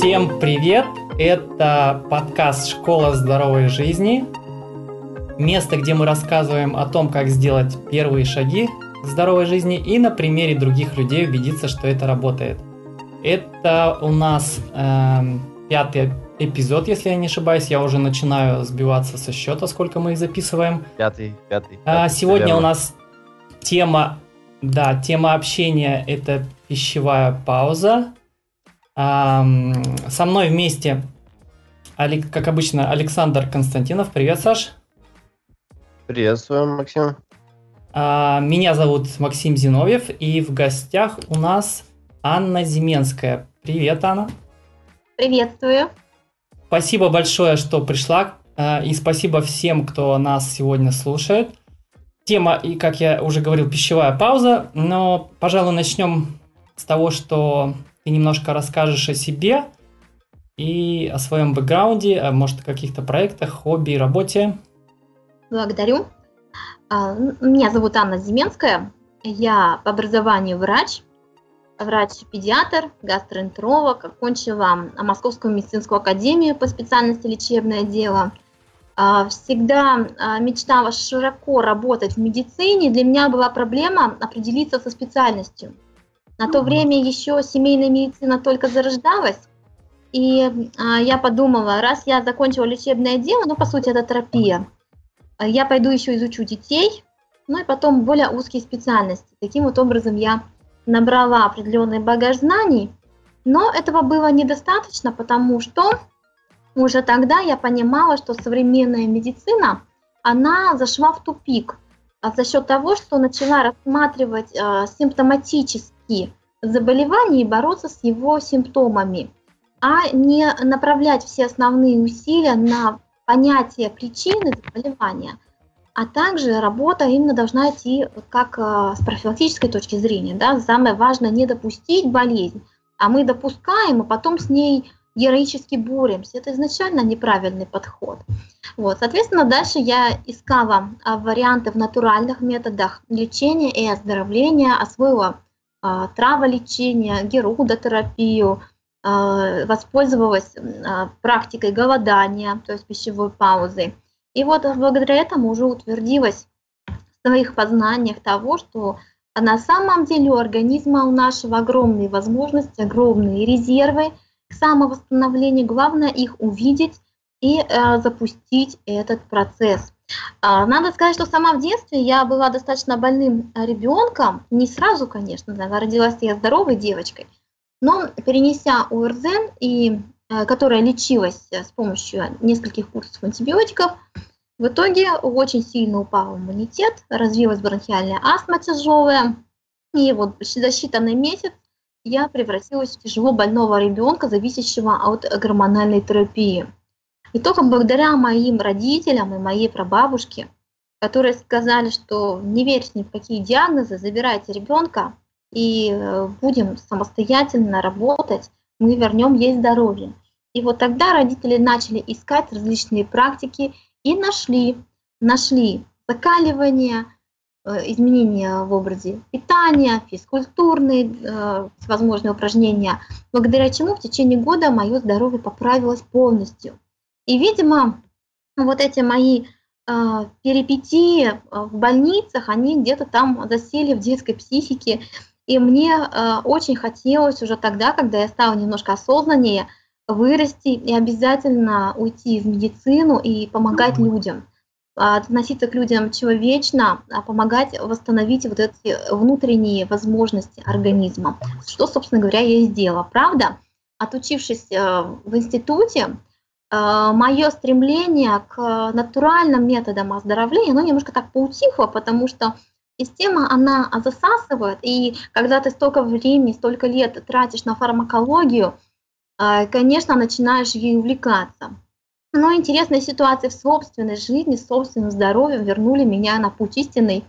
Всем привет! Это подкаст «Школа здоровой жизни». Место, где мы рассказываем о том, как сделать первые шаги к здоровой жизни и на примере других людей убедиться, что это работает. Это у нас э, пятый эпизод, если я не ошибаюсь. Я уже начинаю сбиваться со счета, сколько мы их записываем. Пятый, пятый. А, сегодня верно. у нас тема, да, тема общения – это пищевая пауза. А, со мной вместе, как обычно, Александр Константинов. Привет, Саш. Приветствую, Максим. А, меня зовут Максим Зиновьев, и в гостях у нас Анна Зименская. Привет, Анна. Приветствую. Спасибо большое, что пришла, а, и спасибо всем, кто нас сегодня слушает. Тема, и как я уже говорил, пищевая пауза, но, пожалуй, начнем с того, что ты немножко расскажешь о себе и о своем бэкграунде, а может, о каких-то проектах, хобби, работе. Благодарю. А, меня зовут Анна Зименская. Я по образованию врач, врач-педиатр, гастроэнтеролог, окончила Московскую медицинскую академию по специальности лечебное дело. А, всегда а, мечтала широко работать в медицине. Для меня была проблема определиться со специальностью. На то время еще семейная медицина только зарождалась, и я подумала, раз я закончила лечебное дело, ну, по сути, это терапия, я пойду еще изучу детей, ну и потом более узкие специальности. Таким вот образом я набрала определенный багаж знаний, но этого было недостаточно, потому что уже тогда я понимала, что современная медицина, она зашла в тупик а за счет того, что начала рассматривать э, симптоматические заболевания и бороться с его симптомами, а не направлять все основные усилия на понятие причины заболевания – а также работа именно должна идти как э, с профилактической точки зрения. Да? Самое важное не допустить болезнь, а мы допускаем, и потом с ней героически боремся. Это изначально неправильный подход. Вот, соответственно, дальше я искала а, варианты в натуральных методах лечения и оздоровления, освоила а, траволечение, герудотерапию, а, воспользовалась а, практикой голодания, то есть пищевой паузы. И вот благодаря этому уже утвердилась в своих познаниях того, что на самом деле у организма у нашего огромные возможности, огромные резервы к самовосстановлению. Главное их увидеть и э, запустить этот процесс. А, надо сказать, что сама в детстве я была достаточно больным ребенком, не сразу, конечно, родилась я здоровой девочкой, но перенеся ОРЗ и Э, которая лечилась с помощью нескольких курсов антибиотиков, в итоге очень сильно упал иммунитет, развилась бронхиальная астма тяжелая, и вот за считанный месяц я превратилась в тяжело больного ребенка, зависящего от гормональной терапии. И только благодаря моим родителям и моей прабабушке, которые сказали, что не верьте ни в какие диагнозы, забирайте ребенка и э, будем самостоятельно работать, мы вернем ей здоровье. И вот тогда родители начали искать различные практики и нашли, нашли закаливание, э, изменения в образе питания, физкультурные э, всевозможные упражнения, благодаря чему в течение года мое здоровье поправилось полностью. И, видимо, вот эти мои э, перипетии в больницах, они где-то там засели в детской психике, и мне очень хотелось уже тогда, когда я стала немножко осознаннее – вырасти и обязательно уйти в медицину и помогать людям, а, относиться к людям человечно, а помогать восстановить вот эти внутренние возможности организма. Что, собственно говоря, я и сделала. Правда, отучившись э, в институте, э, мое стремление к натуральным методам оздоровления, оно немножко так поутихло, потому что система, она засасывает, и когда ты столько времени, столько лет тратишь на фармакологию – а, конечно, начинаешь ей увлекаться. Но интересные ситуации в собственной жизни, в собственном здоровье вернули меня на путь истинный,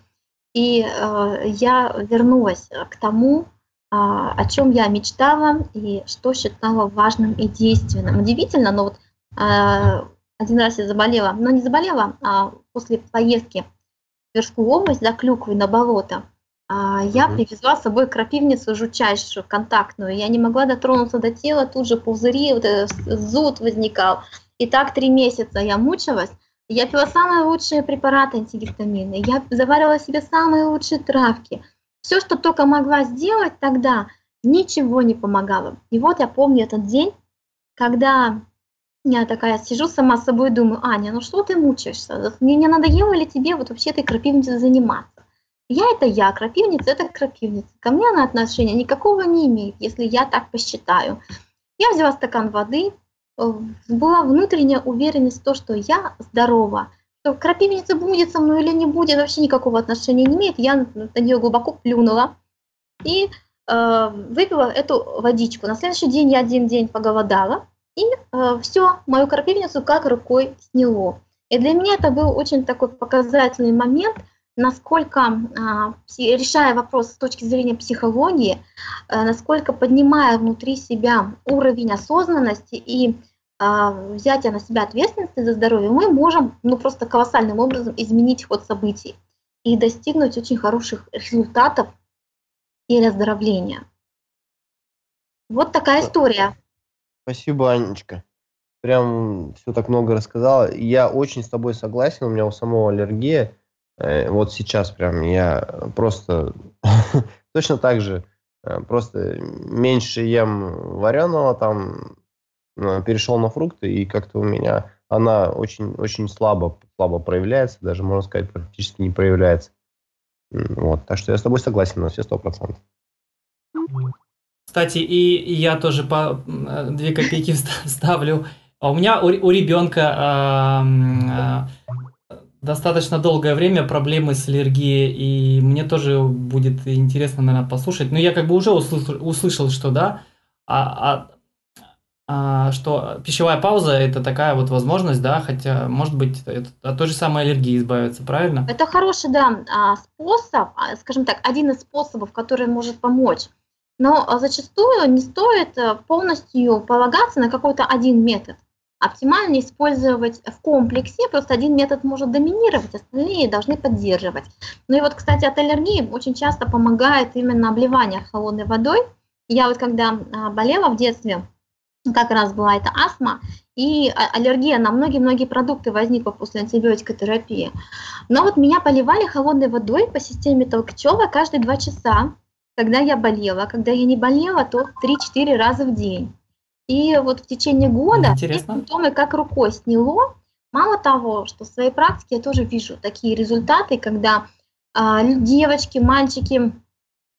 и э, я вернулась к тому, э, о чем я мечтала и что считала важным и действенным. Удивительно, но вот э, один раз я заболела, но не заболела, а после поездки в Тверскую область за клюквой на болото, а, я привезла с собой крапивницу жутчайшую, контактную. Я не могла дотронуться до тела, тут же пузыри, вот зуд возникал. И так три месяца я мучилась. Я пила самые лучшие препараты антигистаминные. Я заваривала себе самые лучшие травки. Все, что только могла сделать тогда, ничего не помогало. И вот я помню этот день, когда я такая сижу сама с собой думаю, Аня, ну что ты мучаешься? Мне не надоело ли тебе вот вообще этой крапивницей заниматься? Я это я, крапивница это крапивница. Ко мне она отношения никакого не имеет, если я так посчитаю. Я взяла стакан воды, э, была внутренняя уверенность в том, что я здорова, что крапивница будет со мной или не будет, вообще никакого отношения не имеет. Я на нее глубоко плюнула и э, выпила эту водичку. На следующий день я один день поголодала, и все, мою крапивницу как рукой сняло. И для меня это был очень такой показательный момент, насколько, пси- решая вопрос с точки зрения психологии, э, насколько поднимая внутри себя уровень осознанности и а, взятия на себя ответственности за здоровье, мы можем ну, просто колоссальным образом изменить ход событий и достигнуть очень хороших результатов и оздоровления. Вот такая история. Спасибо, Анечка. Прям все так много рассказала. Я очень с тобой согласен, у меня у самого аллергия. Э, Вот сейчас прям я просто точно так же, э, просто меньше ем вареного, там э, перешел на фрукты, и как-то у меня она очень, очень слабо, слабо проявляется, даже, можно сказать, практически не проявляется. Вот, так что я с тобой согласен на все сто процентов. Кстати, и, я тоже по э, две копейки вста- вставлю. А у меня у, ре- у ребенка а, достаточно долгое время проблемы с аллергией, и мне тоже будет интересно, наверное, послушать. Но я как бы уже услышал, услышал, что да, а, а- а, что пищевая пауза это такая вот возможность, да, хотя, может быть, это от той же самой аллергии избавиться, правильно? Это хороший, да, а, способ, а, скажем так, один из способов, который может помочь. Но а, зачастую не стоит э, полностью полагаться на какой-то один метод. Оптимально использовать в комплексе, просто один метод может доминировать, остальные должны поддерживать. Ну и вот, кстати, от аллергии очень часто помогает именно обливание холодной водой. Я вот когда а, болела в детстве, как раз была эта астма, и а- аллергия на многие-многие продукты возникла после антибиотикотерапии. Но вот меня поливали холодной водой по системе Толкачева каждые два часа, когда я болела. Когда я не болела, то 3-4 раза в день. И вот в течение года Интересно. симптомы как рукой сняло. Мало того, что в своей практике я тоже вижу такие результаты, когда а, девочки, мальчики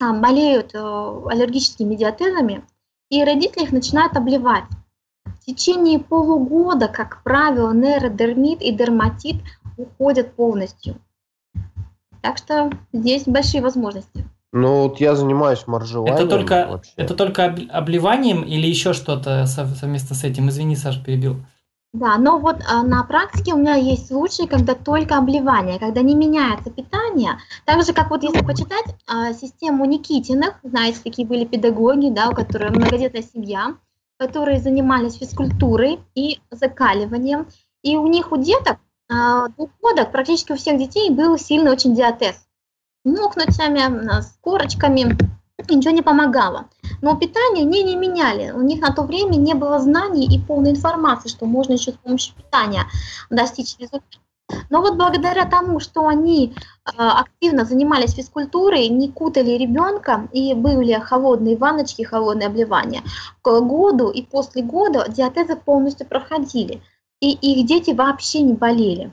а, болеют э, аллергическими диатезами, и родители их начинают обливать. В течение полугода, как правило, нейродермит и дерматит уходят полностью. Так что здесь большие возможности. Ну, вот я занимаюсь моржеванием Это только, вообще. это только об- обливанием или еще что-то сов- совместно с этим? Извини, Саша, перебил. Да, но вот а, на практике у меня есть случаи, когда только обливание, когда не меняется питание. Так же, как вот если почитать а, систему Никитиных, знаете, такие были педагоги, да, у которых многодетная семья, которые занимались физкультурой и закаливанием. И у них, у деток, а, двухгодок, практически у всех детей был сильный очень диатез. Мокнутями, а, с корочками, ничего не помогало. Но питание они не меняли. У них на то время не было знаний и полной информации, что можно еще с помощью питания достичь результата. Но вот благодаря тому, что они э, активно занимались физкультурой, не кутали ребенка и были холодные ванночки, холодные обливания, к году и после года диатезы полностью проходили, и их дети вообще не болели.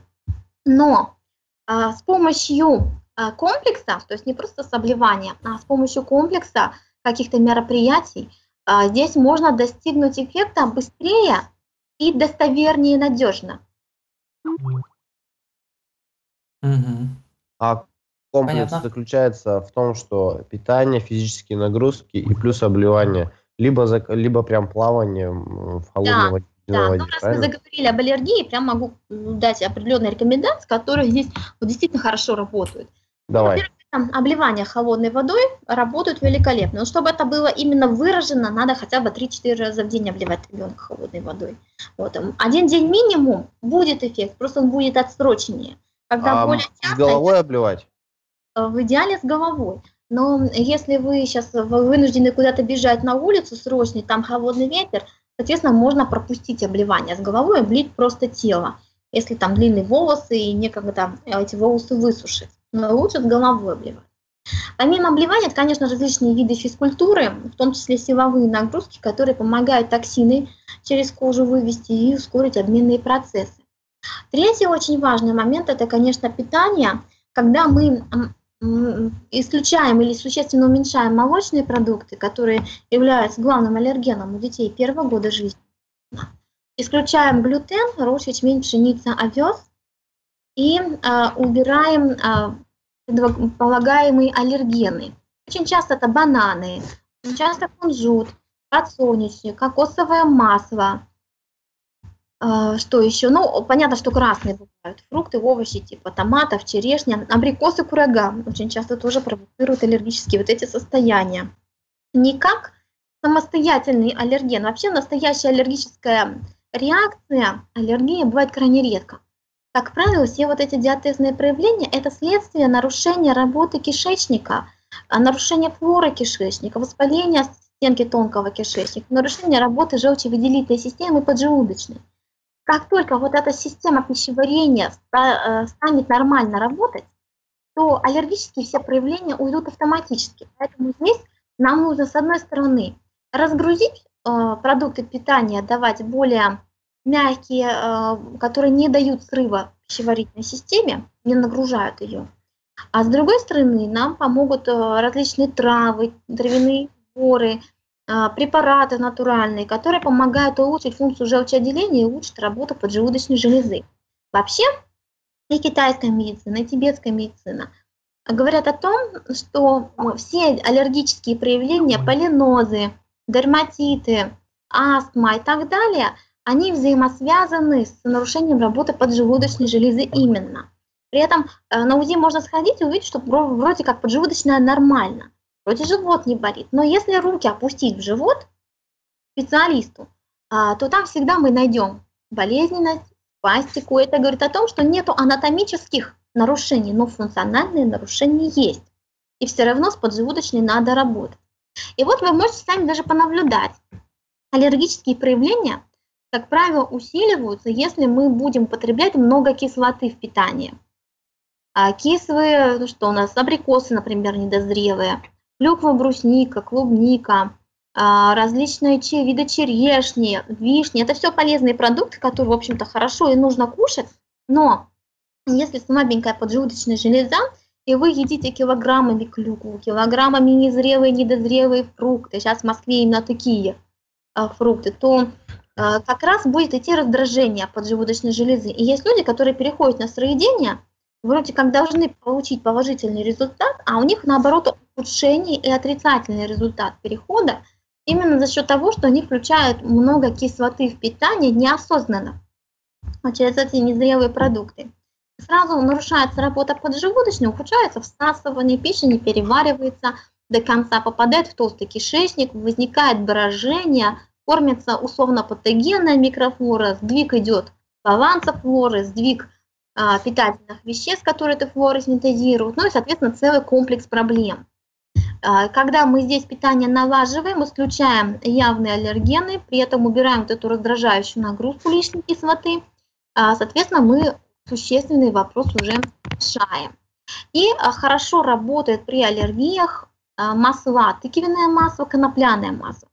Но а, с помощью а, комплекса, то есть не просто с обливанием, а с помощью комплекса каких-то мероприятий, а, здесь можно достигнуть эффекта быстрее и достовернее и надежно. А комплекс Понятно. заключается в том, что питание, физические нагрузки и плюс обливание. Либо, за- либо прям плавание в холодной Да, воде, Да, ледяной ну воде, раз мы заговорили об аллергии, прям могу дать определенные рекомендации, которые здесь вот действительно хорошо работают. Давай. Обливание холодной водой работают великолепно. Но чтобы это было именно выражено, надо хотя бы 3-4 раза в день обливать ребенка холодной водой. Вот. Один день минимум будет эффект, просто он будет отсроченнее. Когда А более с часто, головой обливать? э, в идеале с головой. Но если вы сейчас вынуждены куда-то бежать на улицу срочно, там холодный ветер, соответственно, можно пропустить обливание с головой, облить просто тело, если там длинные волосы и некогда эти волосы высушить. Но лучше с головой обливать. Помимо обливания, это, конечно, различные виды физкультуры, в том числе силовые нагрузки, которые помогают токсины через кожу вывести и ускорить обменные процессы. Третий очень важный момент – это, конечно, питание. Когда мы исключаем или существенно уменьшаем молочные продукты, которые являются главным аллергеном у детей первого года жизни, исключаем глютен, рожь, ячмень, пшеница, овес и э, убираем э, предполагаемые аллергены. Очень часто это бананы, очень часто кунжут, подсолнечник, кокосовое масло. А, что еще? Ну, понятно, что красные бывают. Фрукты, овощи типа томатов, черешня, абрикосы, курага. Очень часто тоже провоцируют аллергические вот эти состояния. Никак самостоятельный аллерген. Вообще настоящая аллергическая реакция, аллергия бывает крайне редко. Как правило, все вот эти диатезные проявления – это следствие нарушения работы кишечника, а, нарушения флоры кишечника, воспаления стенки тонкого кишечника, нарушения работы желчевыделительной системы поджелудочной. Как только вот эта система пищеварения э, станет нормально работать, то аллергические все проявления уйдут автоматически. Поэтому здесь нам нужно, с одной стороны, разгрузить э, продукты питания, давать более мягкие, э, которые не дают срыва пищеварительной системе, не нагружают ее. А с другой стороны, нам помогут э, различные травы, травяные сборы, э, препараты натуральные, которые помогают улучшить функцию желчеотделения и улучшить работу поджелудочной железы. Вообще, и китайская медицина, и тибетская медицина говорят о том, что все аллергические проявления, полинозы, дерматиты, астма и так далее – они взаимосвязаны с нарушением работы поджелудочной железы именно. При этом э, на УЗИ можно сходить и увидеть, что вроде как поджелудочная нормально, вроде живот не болит. Но если руки опустить в живот специалисту, а, то там всегда мы найдем болезненность, спастику. Это говорит о том, что нет анатомических нарушений, но функциональные нарушения есть. И все равно с поджелудочной надо работать. И вот вы можете сами даже понаблюдать. Аллергические проявления как правило, усиливаются, если мы будем потреблять много кислоты в питании. А кислые, ну что у нас, абрикосы, например, недозрелые, клюква, брусника, клубника, а, различные виды черешни, вишни. Это все полезные продукты, которые, в общем-то, хорошо и нужно кушать, но если слабенькая поджелудочная железа, и вы едите килограммами клюкву, килограммами незрелые, недозрелые фрукты, сейчас в Москве именно такие а, фрукты, то как раз будет идти раздражение поджелудочной железы. И есть люди, которые переходят на сыроедение, вроде как должны получить положительный результат, а у них наоборот ухудшение и отрицательный результат перехода именно за счет того, что они включают много кислоты в питание неосознанно через эти незрелые продукты. Сразу нарушается работа поджелудочной, ухудшается всасывание, пища не переваривается до конца, попадает в толстый кишечник, возникает брожение, кормится условно патогенная микрофлора, сдвиг идет баланса флоры, сдвиг а, питательных веществ, которые эта флора синтезирует, ну и, соответственно, целый комплекс проблем. А, когда мы здесь питание налаживаем, исключаем явные аллергены, при этом убираем вот эту раздражающую нагрузку лишней кислоты, а, соответственно, мы существенный вопрос уже решаем. И а, хорошо работает при аллергиях а, масла, тыквенное масло, конопляное масло.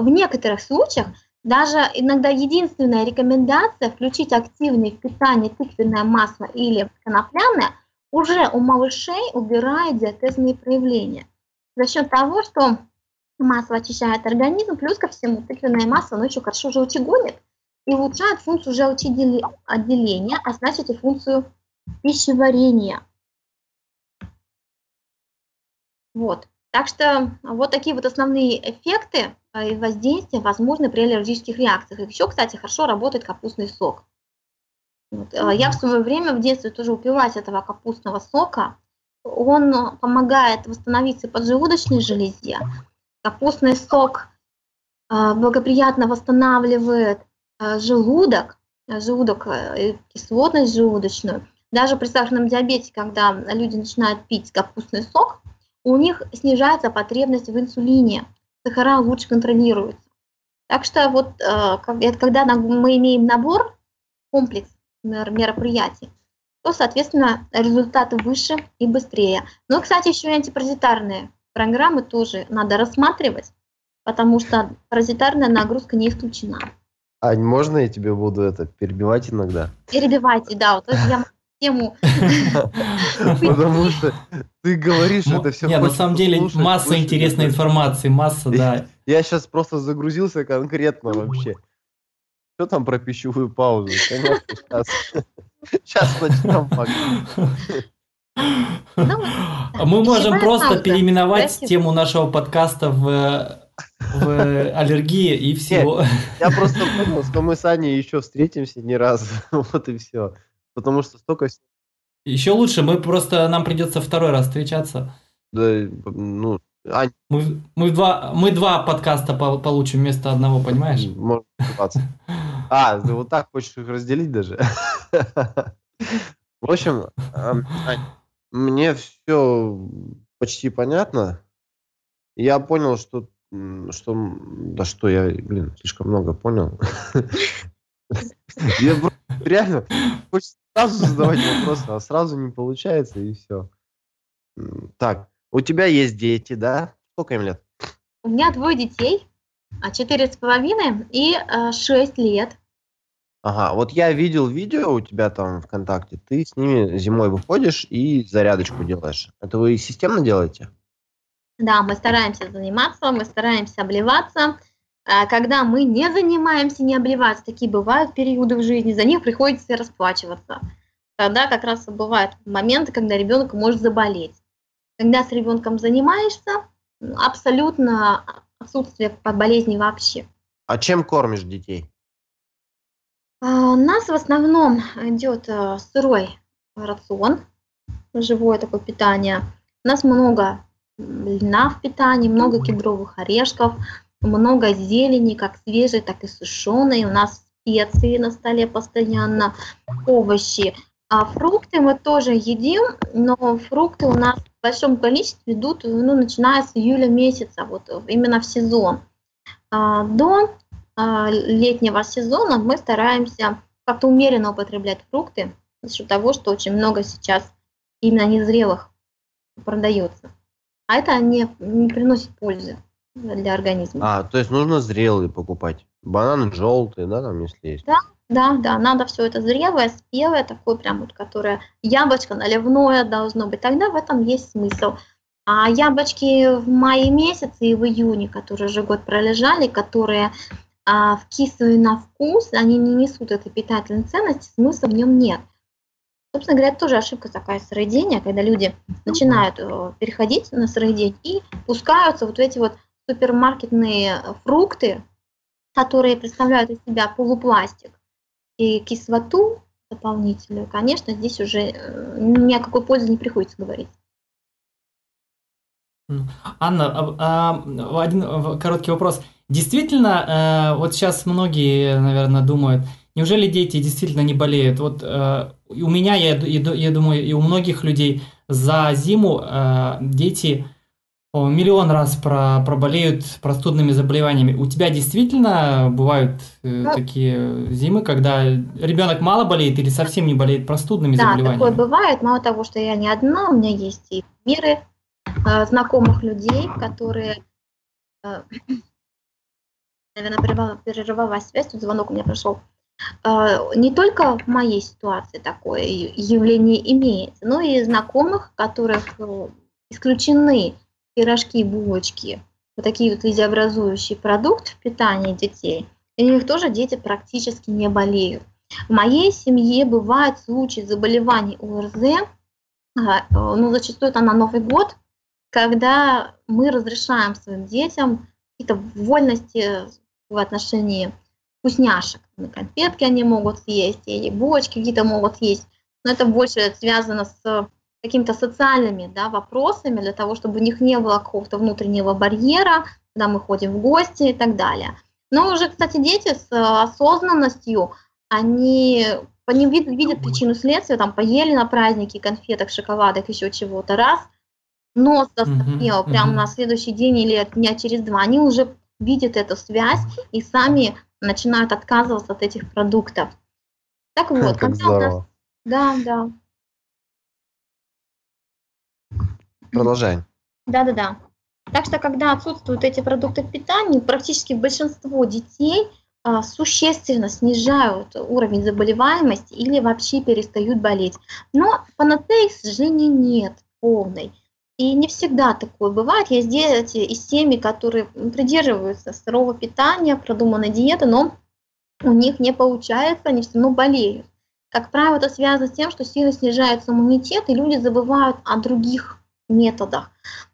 В некоторых случаях даже иногда единственная рекомендация включить активное в питание тыквенное масло или конопляное уже у малышей убирает диатезные проявления. За счет того, что масло очищает организм, плюс ко всему тыквенное масло, оно еще хорошо желчегонит и улучшает функцию желчеотделения, а значит и функцию пищеварения. Вот. Так что вот такие вот основные эффекты а, и воздействия возможны при аллергических реакциях. Еще, кстати, хорошо работает капустный сок. Вот. А, я в свое время в детстве тоже упилась этого капустного сока. Он помогает восстановиться поджелудочной железе. Капустный сок а, благоприятно восстанавливает желудок, желудок, э, кислотность желудочную. Даже при сахарном диабете, когда люди начинают пить капустный сок, у них снижается потребность в инсулине, сахара лучше контролируются. Так что вот когда мы имеем набор, комплекс мероприятий, то, соответственно, результаты выше и быстрее. Но, кстати, еще и антипаразитарные программы тоже надо рассматривать, потому что паразитарная нагрузка не исключена. Ань, можно я тебе буду это перебивать иногда? Перебивайте, да, вот я тему. Потому что ты говоришь это все. Нет, на самом деле масса интересной информации, масса, да. Я сейчас просто загрузился конкретно вообще. Что там про пищевую паузу? Конечно, сейчас. Сейчас начнем ну, а Мы можем просто переименовать тему нашего подкаста в в аллергии и всего. я просто понял, что мы с Аней еще встретимся не раз. Вот и все. Потому что столько... Еще лучше, мы просто, нам придется второй раз встречаться. Да, ну, Ань... Мы, мы, два, мы два подкаста получим вместо одного, понимаешь? Можно А, ты вот так хочешь их разделить даже? В общем, мне все почти понятно. Я понял, что, что, да что я, блин, слишком много понял. Реально хочется сразу задавать вопросы, а сразу не получается и все. Так, у тебя есть дети, да? Сколько им лет? У меня двое детей, а четыре с половиной и э, шесть лет. Ага, вот я видел видео у тебя там ВКонтакте, ты с ними зимой выходишь и зарядочку делаешь. Это вы системно делаете? Да, мы стараемся заниматься, мы стараемся обливаться. А когда мы не занимаемся, не обливаться, такие бывают периоды в жизни, за них приходится расплачиваться. Тогда как раз бывают моменты, когда ребенок может заболеть. Когда с ребенком занимаешься, абсолютно отсутствие болезней вообще. А чем кормишь детей? А, у нас в основном идет э, сырой рацион, живое такое питание. У нас много льна в питании, много кедровых орешков, много зелени, как свежей, так и сушеной. У нас специи на столе постоянно, овощи. А фрукты мы тоже едим, но фрукты у нас в большом количестве идут, ну, начиная с июля месяца, вот именно в сезон. А, до а, летнего сезона мы стараемся как-то умеренно употреблять фрукты, за счет того, что очень много сейчас именно незрелых продается. А это не, не приносит пользы для организма. А, то есть нужно зрелые покупать. Бананы желтые, да, там, если есть? Да, да, да, надо все это зрелое, спелое, такое прям вот, которое яблочко наливное должно быть. Тогда в этом есть смысл. А яблочки в мае месяце и в июне, которые уже год пролежали, которые а, вкисываю на вкус, они не несут этой питательной ценности, смысла в нем нет. Собственно говоря, тоже ошибка такая сыроедения, когда люди начинают э, переходить на сыроедение и пускаются вот в эти вот супермаркетные фрукты, которые представляют из себя полупластик и кислоту дополнительную, конечно, здесь уже э, ни о какой пользе не приходится говорить. Анна, а, а, один короткий вопрос. Действительно, э, вот сейчас многие, наверное, думают, неужели дети действительно не болеют? Вот э, у меня, я, думаю, и у многих людей за зиму э, миллион раз про, проболеют простудными заболеваниями. У тебя действительно бывают э, ну, такие зимы, когда ребенок мало болеет или совсем не болеет простудными да, заболеваниями? Да, такое бывает. Мало того, что я не одна, у меня есть и миры э, знакомых людей, которые э, наверное, прерывалась связь, тут звонок у меня прошел. А, не только в моей ситуации такое явление имеется, но и знакомых, которых э, исключены пирожки, булочки, вот такие вот видеообразующие продукты в питании детей, и у них тоже дети практически не болеют. В моей семье бывают случаи заболеваний ОРЗ, а, ну, зачастую это на Новый год, когда мы разрешаем своим детям какие-то вольности в отношении вкусняшек. Конфетки они могут съесть, или булочки какие-то могут есть. Но это больше связано с какими-то социальными да, вопросами, для того, чтобы у них не было какого-то внутреннего барьера, когда мы ходим в гости и так далее. Но уже, кстати, дети с осознанностью, они, они видят, видят причину следствия, там поели на празднике конфеток, шоколадок, еще чего-то раз, нос застарел mm-hmm. прямо на следующий день или дня через два, они уже видят эту связь и сами начинают отказываться от этих продуктов. Так вот, как когда здорово. у нас... Да, да. Продолжаем. Да-да-да. Так что, когда отсутствуют эти продукты питания, практически большинство детей а, существенно снижают уровень заболеваемости или вообще перестают болеть. Но панацеи, к сожалению, нет полной. И не всегда такое бывает. Есть дети из семьи, которые придерживаются здорового питания, продуманной диеты, но у них не получается, они все равно болеют. Как правило, это связано с тем, что сильно снижается иммунитет, и люди забывают о других методах.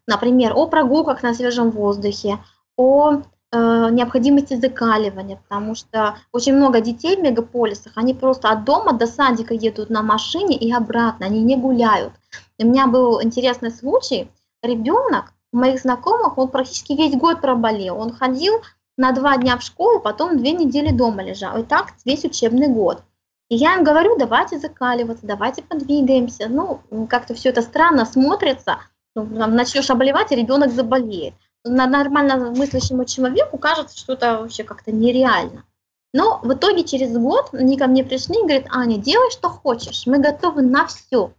Например, о прогулках на свежем воздухе, о э, необходимости закаливания, потому что очень много детей в мегаполисах, они просто от дома до садика едут на машине и обратно, они не гуляют. У меня был интересный случай, ребенок моих знакомых, он практически весь год проболел, он ходил на два дня в школу, потом две недели дома лежал, и так весь учебный год. И я им говорю, давайте закаливаться, давайте подвигаемся. Ну, как-то все это странно смотрится. Ну, начнешь обливать, и ребенок заболеет. На нормально мыслящему человеку кажется, что это вообще как-то нереально. Но в итоге через год они ко мне пришли и говорят, Аня, делай, что хочешь, мы готовы на все.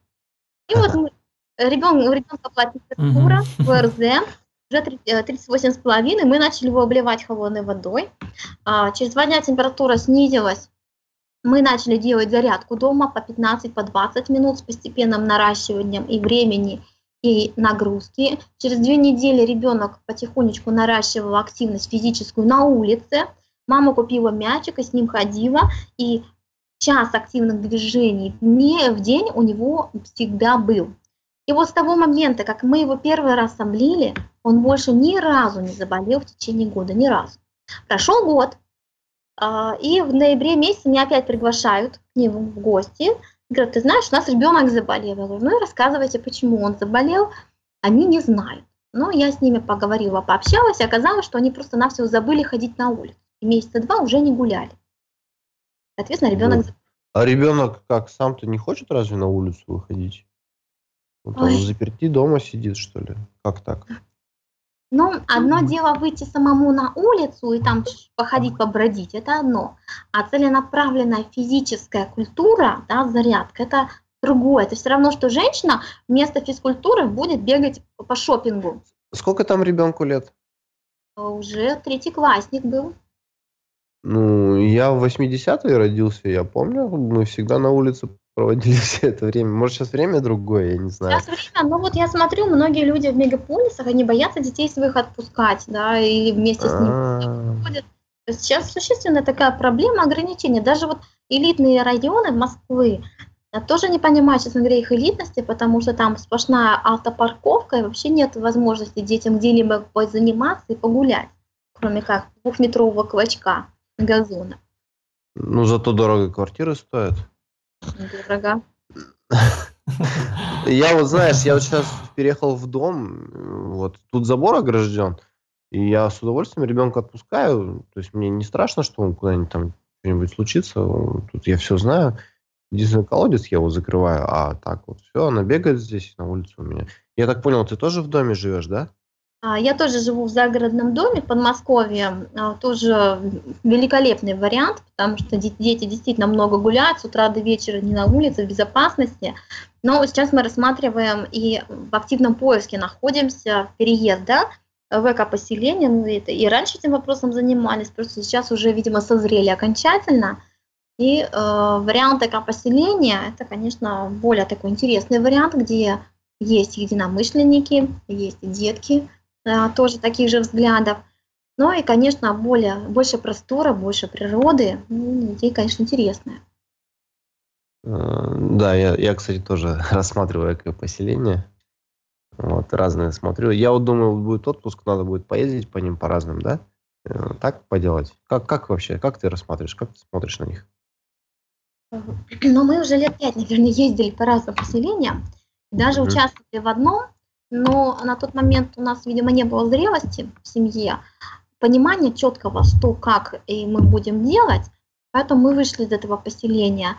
И вот мы, ребенок, у ребенка была температура, ВРЗ, уже 38,5, мы начали его обливать холодной водой. А, через два дня температура снизилась мы начали делать зарядку дома по 15-20 по 20 минут с постепенным наращиванием и времени, и нагрузки. Через две недели ребенок потихонечку наращивал активность физическую на улице. Мама купила мячик и с ним ходила, и час активных движений не в день у него всегда был. И вот с того момента, как мы его первый раз облили, он больше ни разу не заболел в течение года, ни разу. Прошел год, и в ноябре месяце меня опять приглашают к ним в гости. Говорят, ты знаешь, у нас ребенок заболел. Я говорю, ну и рассказывайте, почему он заболел. Они не знают. Но я с ними поговорила, пообщалась, и оказалось, что они просто-навсего забыли ходить на улицу. И месяца два уже не гуляли. Соответственно, ребенок... А ребенок как, сам-то не хочет разве на улицу выходить? Вот он заперти дома сидит, что ли? Как так? Ну, одно дело выйти самому на улицу и там походить, побродить, это одно. А целенаправленная физическая культура, да, зарядка, это другое. Это все равно, что женщина вместо физкультуры будет бегать по шопингу. Сколько там ребенку лет? Уже третий классник был. Ну, я в 80-е родился, я помню, мы всегда на улице проводили все это время. Может, сейчас время другое, я не знаю. Сейчас время, ну вот я смотрю, многие люди в мегаполисах, они боятся детей своих отпускать, да, и вместе с ними ходят. Сейчас существенная такая проблема ограничения. Даже вот элитные районы Москвы, я тоже не понимаю, честно говоря, их элитности, потому что там сплошная автопарковка, и вообще нет возможности детям где-либо заниматься и погулять, кроме как двухметрового клочка газона. Ну, зато дорого квартиры стоят. Дорого. Я вот, знаешь, я вот сейчас переехал в дом, вот тут забор огражден, и я с удовольствием ребенка отпускаю, то есть мне не страшно, что он куда-нибудь там что-нибудь случится, тут я все знаю. Единственный колодец я его закрываю, а так вот все, она бегает здесь на улице у меня. Я так понял, ты тоже в доме живешь, да? А, я тоже живу в загородном доме в Подмосковье, а, тоже великолепный вариант, потому что дети действительно много гуляют с утра до вечера не на улице, в безопасности. Но сейчас мы рассматриваем и в активном поиске находимся переезда в эко-поселение. Ну, и раньше этим вопросом занимались, просто сейчас уже, видимо, созрели окончательно. И э, вариант эко-поселения – это, конечно, более такой интересный вариант, где есть единомышленники, есть детки – Э, тоже таких же взглядов. Ну и, конечно, более, больше простора, больше природы. Ну, идея, конечно, интересная. Э, да, я, я, кстати, тоже рассматриваю поселение. Вот, разные смотрю. Я вот думаю, будет отпуск, надо будет поездить по ним по разным, да? Э, так поделать. Как, как вообще, как ты рассматриваешь, как ты смотришь на них? Ну, мы уже лет пять, наверное, ездили по разным поселениям. Даже mm-hmm. участвовали в одном, но на тот момент у нас, видимо, не было зрелости в семье, понимания четкого, что, как и мы будем делать, поэтому мы вышли из этого поселения.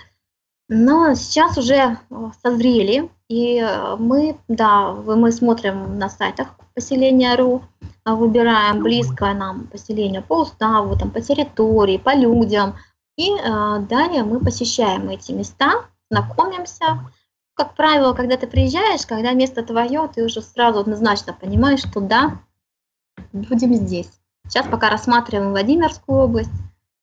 Но сейчас уже э, созрели, и э, мы, да, мы смотрим на сайтах поселения.ру, а выбираем близкое нам поселение по уставу, там, по территории, по людям, и э, далее мы посещаем эти места, знакомимся. Как правило, когда ты приезжаешь, когда место твое, ты уже сразу однозначно понимаешь, что да, будем здесь. Сейчас пока рассматриваем Владимирскую область,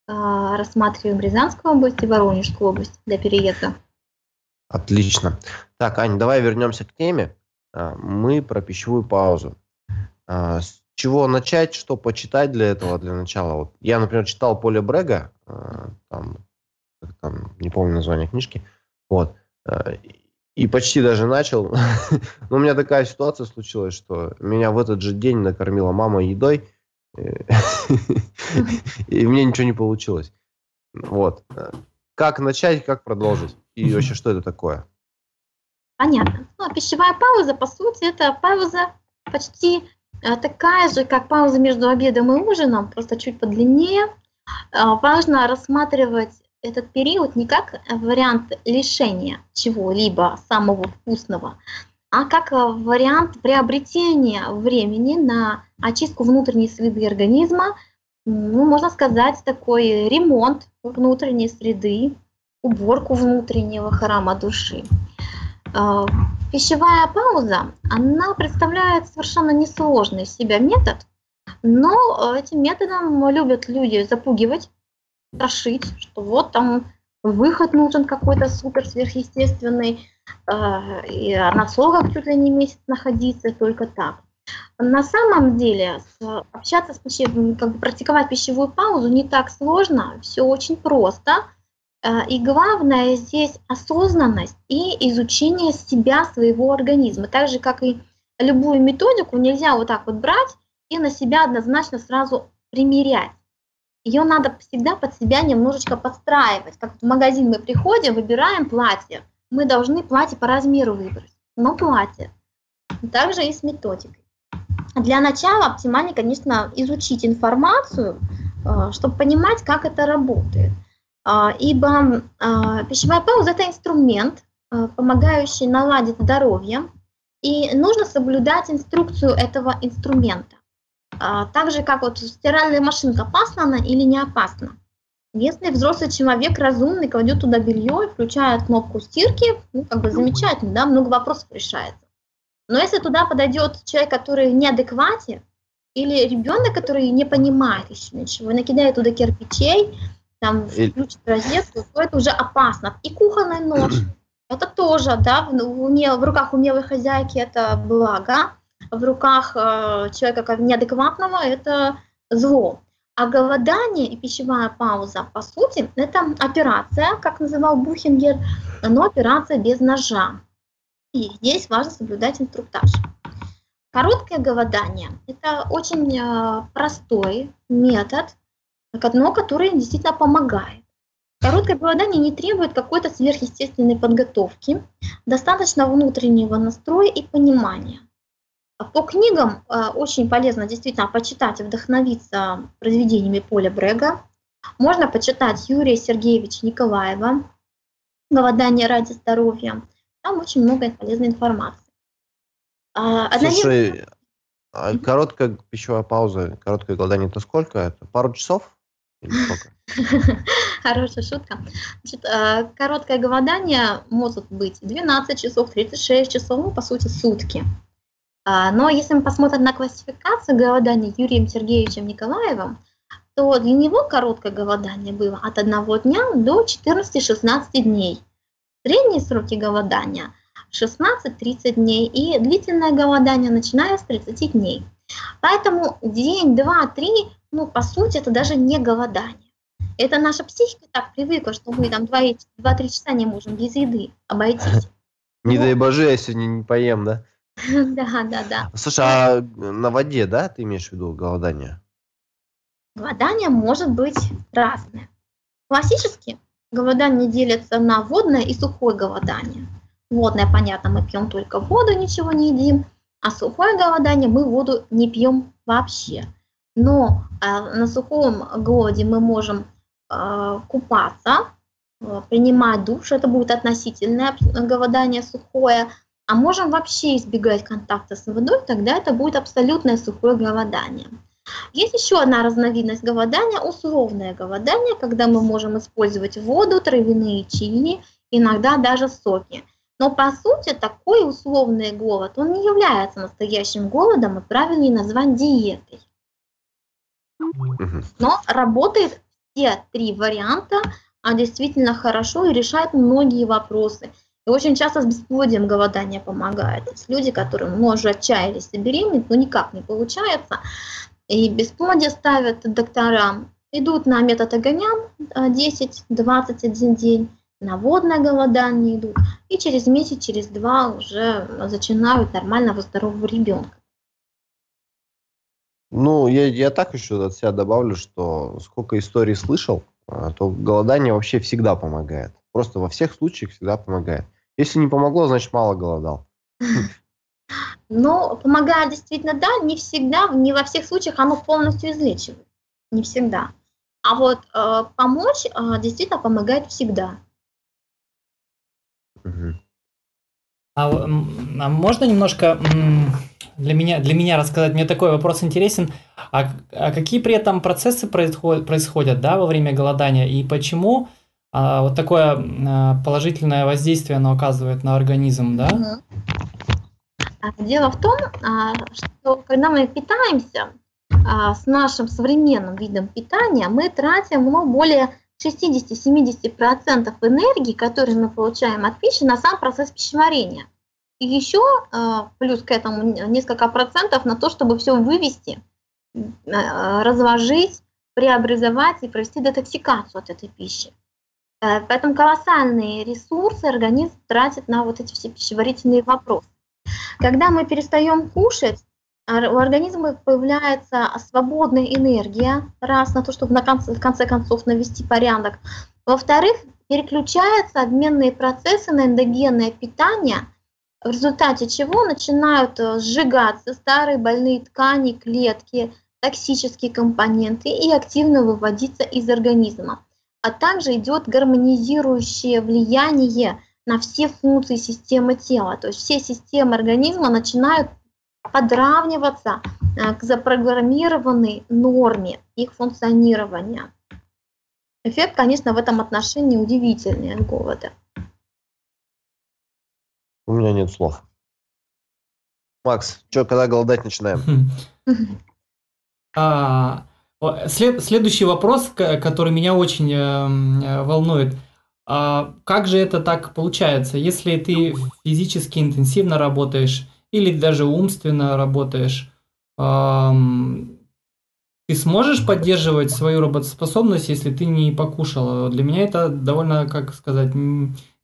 а, рассматриваем Рязанскую область и Воронежскую область для переезда. Отлично. Так, Аня, давай вернемся к теме. А, мы про пищевую паузу. А, с чего начать, что почитать для этого, для начала? Вот я, например, читал Поле Брега, там, там, не помню название книжки, вот, и почти даже начал. Но у меня такая ситуация случилась, что меня в этот же день накормила мама едой, и мне ничего не получилось. Вот. Как начать, как продолжить? И вообще, что это такое? Понятно. Ну, а пищевая пауза, по сути, это пауза почти э, такая же, как пауза между обедом и ужином, просто чуть подлиннее. Э, важно рассматривать этот период не как вариант лишения чего-либо самого вкусного, а как э, вариант приобретения времени на очистку внутренней среды организма, ну, можно сказать, такой ремонт внутренней среды, уборку внутреннего храма души. Э, пищевая пауза, она представляет совершенно несложный себя метод, но этим методом любят люди запугивать, страшить, что вот там выход нужен какой-то супер сверхъестественный, э, и на слогах чуть ли не месяц находиться, только так. На самом деле общаться с пищевым, как бы практиковать пищевую паузу не так сложно, все очень просто. Э, и главное здесь осознанность и изучение себя, своего организма. Так же, как и любую методику, нельзя вот так вот брать и на себя однозначно сразу примерять ее надо всегда под себя немножечко подстраивать. Как в магазин мы приходим, выбираем платье, мы должны платье по размеру выбрать, но платье. Также и с методикой. Для начала оптимально, конечно, изучить информацию, э, чтобы понимать, как это работает. Э, ибо э, пищевая пауза – это инструмент, помогающий наладить здоровье, и нужно соблюдать инструкцию этого инструмента. А, так же, как вот стиральная машинка, опасна она или не опасна. Если взрослый человек разумный кладет туда белье и включает кнопку стирки, ну, как бы замечательно, да, много вопросов решается. Но если туда подойдет человек, который неадекватен, или ребенок, который не понимает еще ничего, накидает туда кирпичей, там включит розетку, то это уже опасно. И кухонный нож, это тоже, да, в, в, в руках умелой хозяйки это благо, в руках э, человека как неадекватного – это зло. А голодание и пищевая пауза, по сути, это операция, как называл Бухингер, но операция без ножа. И здесь важно соблюдать инструктаж. Короткое голодание – это очень э, простой метод, но который действительно помогает. Короткое голодание не требует какой-то сверхъестественной подготовки, достаточно внутреннего настроя и понимания. По книгам э, очень полезно действительно почитать и вдохновиться произведениями Поля Брега. Можно почитать Юрия Сергеевича Николаева «Голодание ради здоровья». Там очень много полезной информации. А, Слушай, а короткая пищевая пауза, короткое голодание – это сколько? Это пару часов? Или сколько? Хорошая шутка. Значит, э, короткое голодание может быть 12 часов, 36 часов, ну, по сути, сутки. А, но если мы посмотрим на классификацию голодания Юрием Сергеевичем Николаевым, то для него короткое голодание было от одного дня до 14-16 дней. Средние сроки голодания 16-30 дней и длительное голодание начиная с 30 дней. Поэтому день, два, три, ну, по сути, это даже не голодание. Это наша психика так привыкла, что мы там 2-3 часа не можем без еды обойтись. Не дай боже, я сегодня не поем, да? Да, да, да. Слушай, а на воде, да, ты имеешь в виду голодание? Голодание может быть разное. Классически голодание делится на водное и сухое голодание. Водное, понятно, мы пьем только воду, ничего не едим, а сухое голодание мы воду не пьем вообще. Но э, на сухом голоде мы можем э, купаться, э, принимать душ, это будет относительное голодание сухое, а можем вообще избегать контакта с водой, тогда это будет абсолютное сухое голодание. Есть еще одна разновидность голодания – условное голодание, когда мы можем использовать воду, травяные чаи, иногда даже соки. Но по сути такой условный голод, он не является настоящим голодом и правильнее назвать диетой. Но работает все три варианта а действительно хорошо и решает многие вопросы. И очень часто с бесплодием голодание помогает. Есть люди, которые ну, уже отчаялись забеременеть, но никак не получается. И бесплодие ставят доктора, идут на метод огоням 10-21 день, на водное голодание идут, и через месяц, через два уже начинают нормального здорового ребенка. Ну, я, я так еще от себя добавлю, что сколько историй слышал, а, то голодание вообще всегда помогает. Просто во всех случаях всегда помогает. Если не помогло, значит мало голодал. Но помогает действительно, да, не всегда, не во всех случаях оно полностью излечивает. Не всегда. А вот э, помочь э, действительно помогает всегда. А, а можно немножко для меня, для меня рассказать? Мне такой вопрос интересен. А, а какие при этом процессы происходят, происходят да, во время голодания и почему вот такое а, положительное воздействие оно оказывает на организм, да? А, дело в том, а, что когда мы питаемся а, с нашим современным видом питания, мы тратим ну, более 60-70% энергии, которую мы получаем от пищи, на сам процесс пищеварения. И еще плюс к этому несколько процентов на то, чтобы все вывести, разложить, преобразовать и провести детоксикацию от этой пищи. Э, поэтому колоссальные ресурсы организм тратит на вот эти все пищеварительные вопросы. Когда мы перестаем кушать, у организма появляется свободная энергия, раз на то, чтобы на конце, в конце концов навести порядок. Во-вторых, переключаются обменные процессы на эндогенное питание, в результате чего начинают э, сжигаться старые больные ткани, клетки, токсические компоненты и активно выводиться из организма. А также идет гармонизирующее влияние на все функции системы тела. То есть все системы организма начинают подравниваться э, к запрограммированной норме их функционирования. Эффект, конечно, в этом отношении удивительный от голода. У меня нет слов. Макс, что, когда голодать начинаем? След, следующий вопрос, который меня очень э, волнует. А как же это так получается, если ты физически интенсивно работаешь или даже умственно работаешь, эм, ты сможешь поддерживать свою работоспособность, если ты не покушала? Для меня это довольно, как сказать,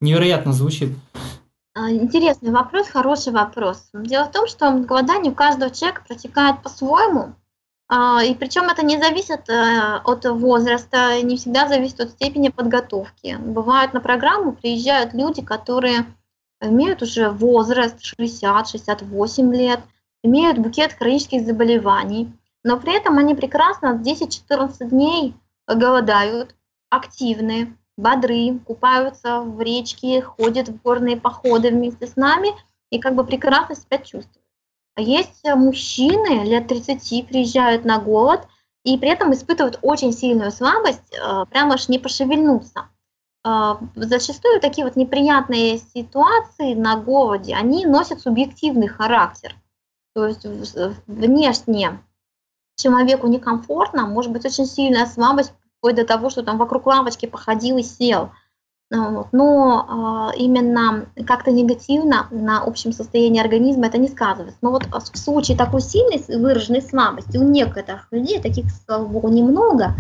невероятно звучит. А, интересный вопрос, хороший вопрос. Дело в том, что голодание у каждого человека протекает по-своему. А, и причем это не зависит э, от возраста, не всегда зависит от степени подготовки. Бывают на программу приезжают люди, которые имеют уже возраст 60-68 лет, имеют букет хронических заболеваний, но при этом они прекрасно 10-14 дней голодают, активны, бодры, купаются в речке, ходят в горные походы вместе с нами и как бы прекрасно себя чувствуют. Есть э, мужчины лет 30 приезжают на голод и при этом испытывают очень сильную слабость, э, прямо аж не пошевельнуться. Э, зачастую такие вот неприятные ситуации на голоде, они носят субъективный характер. То есть внешне человеку некомфортно, может быть очень сильная слабость, вплоть до того, что там вокруг лавочки походил и сел – но а, именно как-то негативно на общем состоянии организма это не сказывается. Но вот в случае такой сильной выраженной слабости у некоторых людей, таких, слава богу, немного,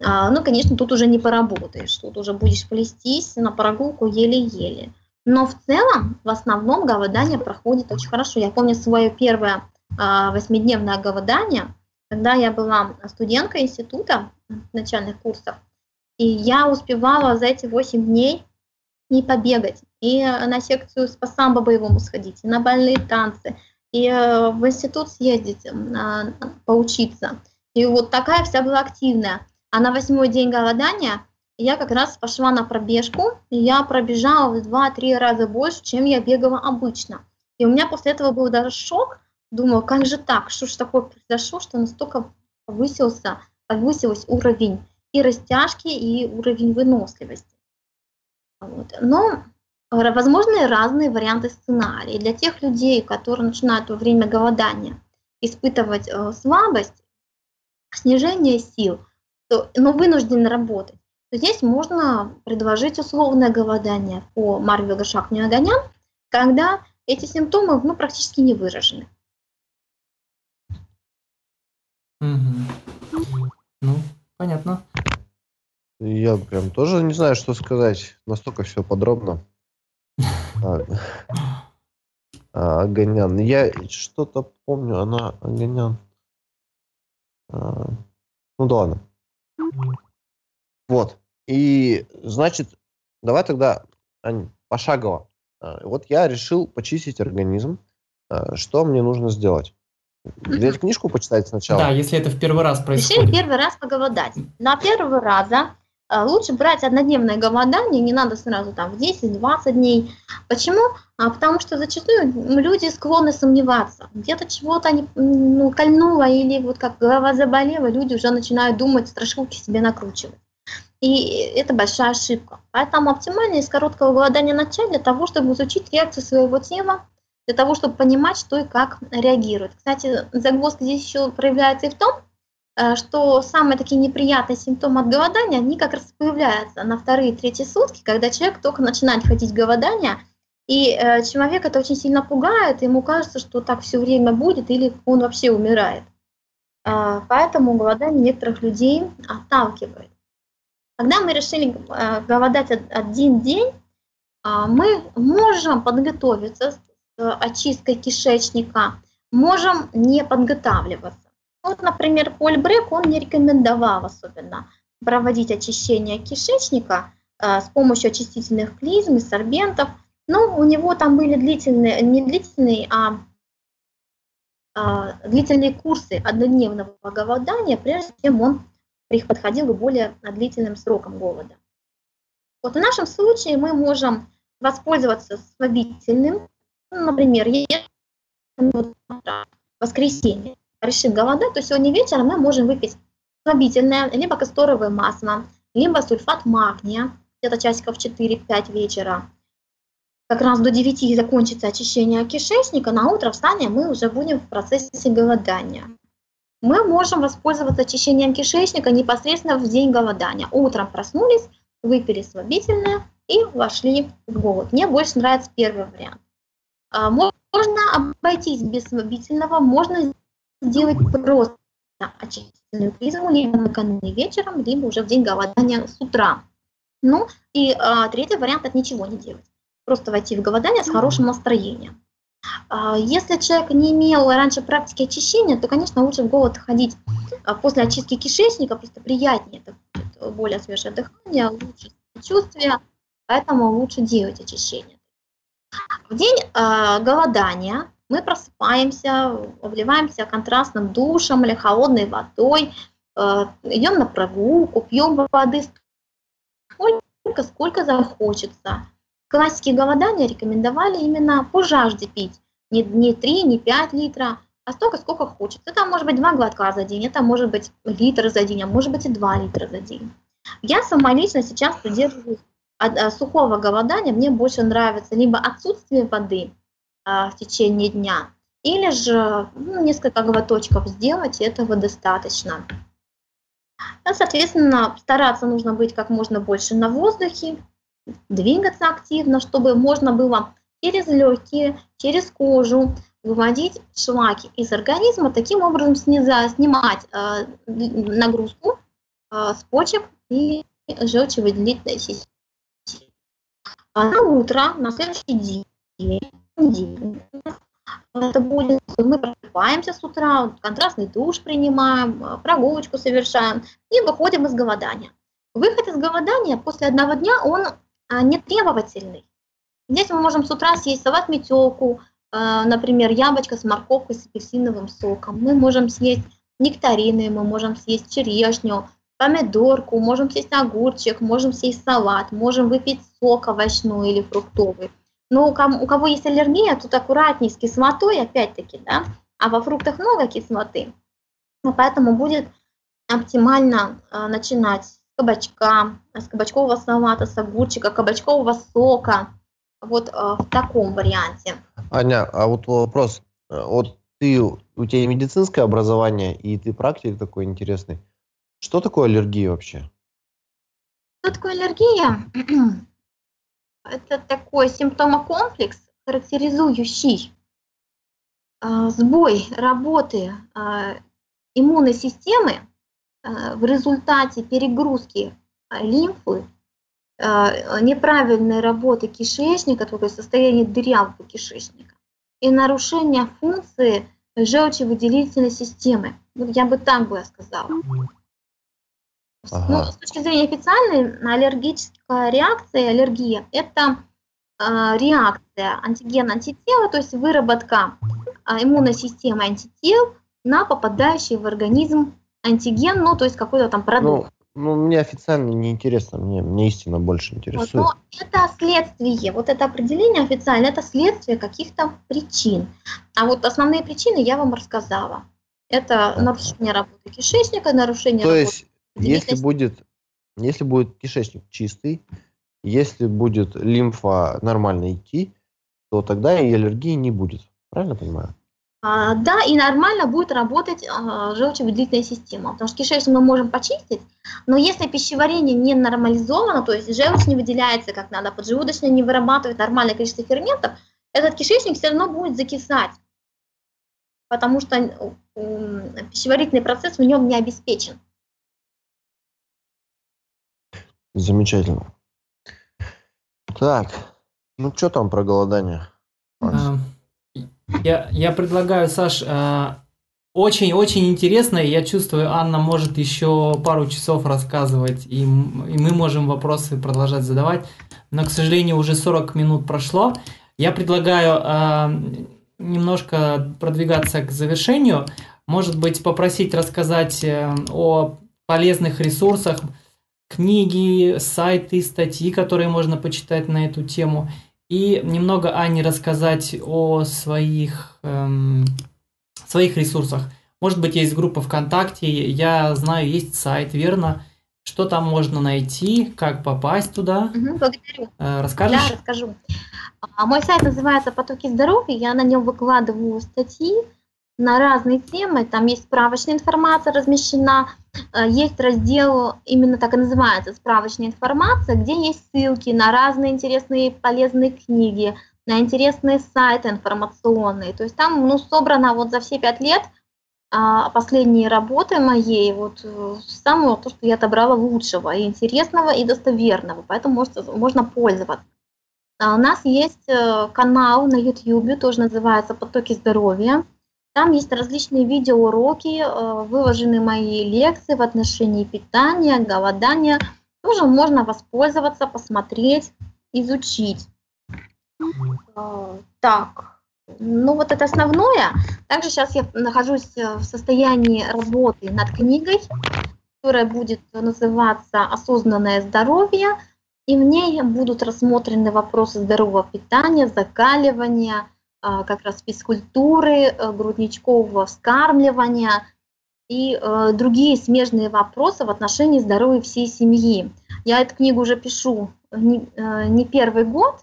а, ну, конечно, тут уже не поработаешь, тут уже будешь плестись на прогулку еле-еле. Но в целом, в основном, голодание проходит очень хорошо. Я помню свое первое а, восьмидневное голодание, когда я была студенткой института начальных курсов, и я успевала за эти 8 дней и побегать, и на секцию по самбо боевому сходить, и на бальные танцы, и э, в институт съездить, поучиться. И вот такая вся была активная. А на восьмой день голодания я как раз пошла на пробежку, и я пробежала в 2-3 раза больше, чем я бегала обычно. И у меня после этого был даже шок, думаю, как же так, что же такое произошло, что настолько повысился, повысился уровень и растяжки, и уровень выносливости. Вот. Но возможны разные варианты сценария. Для тех людей, которые начинают во время голодания испытывать э, слабость, снижение сил, то, но вынуждены работать, то здесь можно предложить условное голодание по Марвел Гашак огоням, когда эти симптомы ну, практически не выражены. Угу. Ну, понятно. Я прям тоже не знаю, что сказать. Настолько все подробно. А, Аганян. Я что-то помню, она Аганян. А, ну да ладно. Вот. И, значит, давай тогда, Ань, пошагово. А, вот я решил почистить организм. А, что мне нужно сделать? Взять книжку почитать сначала? Да, если это в первый раз происходит. Решили первый раз поголодать. На первый раза а, лучше брать однодневное голодание, не надо сразу там в 10-20 дней. Почему? А, потому что зачастую люди склонны сомневаться. Где-то чего-то не ну, кольнуло или вот как голова заболела, люди уже начинают думать, страшилки себе накручивать. И это большая ошибка. Поэтому оптимально из короткого голодания начать для того, чтобы изучить реакцию своего тела, для того, чтобы понимать, что и как реагирует. Кстати, загвоздка здесь еще проявляется и в том, Э, что самые такие неприятные симптомы от голодания, они как раз появляются на вторые третьи сутки, когда человек только начинает ходить голодание, и э, человек это очень сильно пугает, ему кажется, что так все время будет, или он вообще умирает. Э, поэтому голодание некоторых людей отталкивает. Когда мы решили э, голодать один день, э, мы можем подготовиться очисткой кишечника, можем не подготавливаться. Вот, например, Поль Брек, он не рекомендовал особенно проводить очищение кишечника э, с помощью очистительных клизм и сорбентов. Но у него там были длительные, не длительные, а, а длительные курсы однодневного голодания, прежде чем он подходил к более длительным срокам голода. Вот в нашем случае мы можем воспользоваться слабительным, например, воскресенье решим голодать, то сегодня вечером мы можем выпить слабительное, либо касторовое масло, либо сульфат магния, где-то часиков 4-5 вечера. Как раз до 9 закончится очищение кишечника, на утро встанем, мы уже будем в процессе голодания. Мы можем воспользоваться очищением кишечника непосредственно в день голодания. Утром проснулись, выпили слабительное и вошли в голод. Мне больше нравится первый вариант. А, можно обойтись без слабительного, можно сделать просто очистительную призму либо накануне вечером, либо уже в день голодания с утра. Ну и а, третий вариант – это ничего не делать. Просто войти в голодание с хорошим настроением. А, если человек не имел раньше практики очищения, то, конечно, лучше в голод ходить а, после очистки кишечника, просто приятнее, это будет более свежее дыхание, лучше чувствие, поэтому лучше делать очищение. В день э, голодания мы просыпаемся, обливаемся контрастным душем или холодной водой, э, идем на прогулку, пьем воды сколько, сколько захочется. Классики голодания рекомендовали именно по жажде пить. Не, не 3, не 5 литров, а столько, сколько хочется. Это может быть 2 глотка за день, это может быть литр за день, а может быть и 2 литра за день. Я сама лично сейчас придерживаюсь от, от сухого голодания. Мне больше нравится либо отсутствие воды, а, в течение дня. Или же ну, несколько глоточков сделать, этого достаточно. Соответственно, стараться нужно быть как можно больше на воздухе, двигаться активно, чтобы можно было через легкие, через кожу выводить шлаки из организма, таким образом сниза, снимать э, нагрузку э, с почек и желчевыделительной системы. А на утро, на следующий день это будет, мы просыпаемся с утра, контрастный душ принимаем, э, прогулочку совершаем и выходим из голодания. Выход из голодания после одного дня, он а, не требовательный. Здесь мы можем с утра съесть салат метелку, э, например, яблочко с морковкой, с апельсиновым соком. Мы можем съесть нектарины, мы можем съесть черешню, помидорку, можем съесть огурчик, можем съесть салат, можем выпить сок овощной или фруктовый. Но у кого, у кого есть аллергия, тут аккуратней с кислотой, опять-таки, да, а во фруктах много кислоты, поэтому будет оптимально э, начинать с кабачка, с кабачкового салата, с огурчика, кабачкового сока, вот э, в таком варианте. Аня, а вот вопрос, вот ты, у тебя медицинское образование, и ты практик такой интересный. Что такое аллергия вообще? Что такое аллергия? Это такой симптомокомплекс, характеризующий э, сбой работы э, иммунной системы э, в результате перегрузки лимфы, неправильной работы кишечника, то есть состояние дырявого кишечника, и нарушение функции желчевыделительной системы. Вот я бы так бы сказала. Ну, ага. Ну, с точки зрения официальной, аллергическая реакция, аллергия – это э, реакция антиген-антитела, то есть выработка э, иммунной системы антител на попадающий в организм антиген, ну, то есть какой-то там продукт. Ну, ну, мне официально не интересно, мне, мне истина больше интересует. Вот, но это следствие, вот это определение официально, это следствие каких-то причин. А вот основные причины я вам рассказала. Это нарушение работы кишечника, нарушение То работы есть если будет, если будет кишечник чистый, если будет лимфа нормально идти, то тогда и аллергии не будет. Правильно понимаю? А, да, и нормально будет работать а, желчевыделительная система, потому что кишечник мы можем почистить, но если пищеварение не нормализовано, то есть желчь не выделяется как надо, поджелудочная не вырабатывает нормальное количество ферментов, этот кишечник все равно будет закисать, потому что пищеварительный процесс в нем не обеспечен. Замечательно. Так, ну что там про голодание? Я, я предлагаю, Саш, очень-очень а, интересно, и я чувствую, Анна может еще пару часов рассказывать, и, и мы можем вопросы продолжать задавать, но, к сожалению, уже 40 минут прошло. Я предлагаю а, немножко продвигаться к завершению, может быть, попросить рассказать э, о полезных ресурсах, книги, сайты, статьи, которые можно почитать на эту тему. И немного Ане рассказать о своих, эм, своих ресурсах. Может быть, есть группа ВКонтакте, я знаю, есть сайт, верно? Что там можно найти, как попасть туда? Угу, благодарю. Э, расскажешь? Да, расскажу. А, мой сайт называется «Потоки здоровья», я на нем выкладываю статьи, на разные темы. Там есть справочная информация размещена, э, есть раздел, именно так и называется, справочная информация, где есть ссылки на разные интересные полезные книги, на интересные сайты информационные. То есть там ну, собрано вот за все пять лет а, последние работы моей, вот э, самого то, что я отобрала лучшего, и интересного, и достоверного, поэтому может, можно пользоваться. А у нас есть э, канал на YouTube, тоже называется «Потоки здоровья». Там есть различные видеоуроки, э, выложены мои лекции в отношении питания, голодания. Тоже можно воспользоваться, посмотреть, изучить. Э, так, ну вот это основное. Также сейчас я нахожусь в состоянии работы над книгой, которая будет называться «Осознанное здоровье», и в ней будут рассмотрены вопросы здорового питания, закаливания, как раз физкультуры, э, грудничкового вскармливания и э, другие смежные вопросы в отношении здоровья всей семьи. Я эту книгу уже пишу э, не первый год,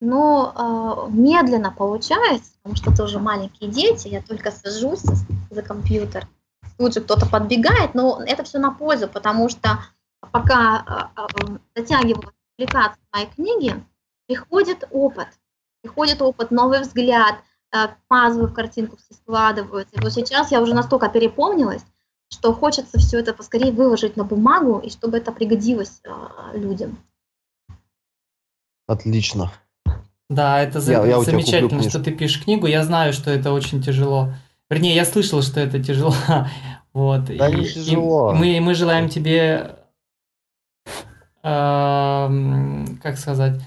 но медленно получается, потому что тоже маленькие дети, я только сажусь за компьютер, тут же кто-то подбегает, но это все на пользу, потому что пока затягиваю публикацию моей книги, приходит опыт – приходит опыт, новый взгляд, э, пазлы в картинку все складываются. И вот сейчас я уже настолько переполнилась, что хочется все это поскорее выложить на бумагу, и чтобы это пригодилось э, людям. Отлично. Да, это я, я замечательно, что ты пишешь книгу. Я знаю, что это очень тяжело. Вернее, я слышал, что это тяжело. вот. Да и, не тяжело. И мы, мы желаем тебе, э, как сказать,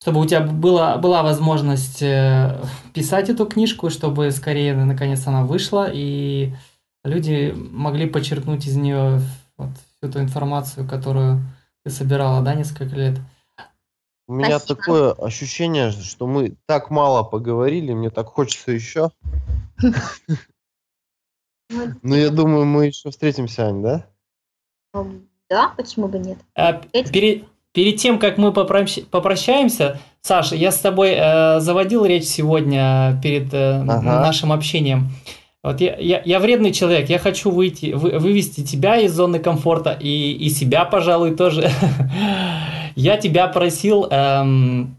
чтобы у тебя была, была возможность э, писать эту книжку, чтобы скорее, наконец, она вышла, и люди могли подчеркнуть из нее вот, всю эту информацию, которую ты собирала, да, несколько лет. У меня Спасибо. такое ощущение, что мы так мало поговорили, мне так хочется еще. Ну, я думаю, мы еще встретимся, Ань, да? Да, почему бы нет? А, перед, перед тем, как мы попрощ- попрощаемся, Саша, я с тобой э, заводил речь сегодня перед э, Ага. нашим общением. Вот я, я, я вредный человек, я хочу выйти, вы- вывести тебя из зоны комфорта и, и себя, пожалуй, тоже. Я тебя просил, эм,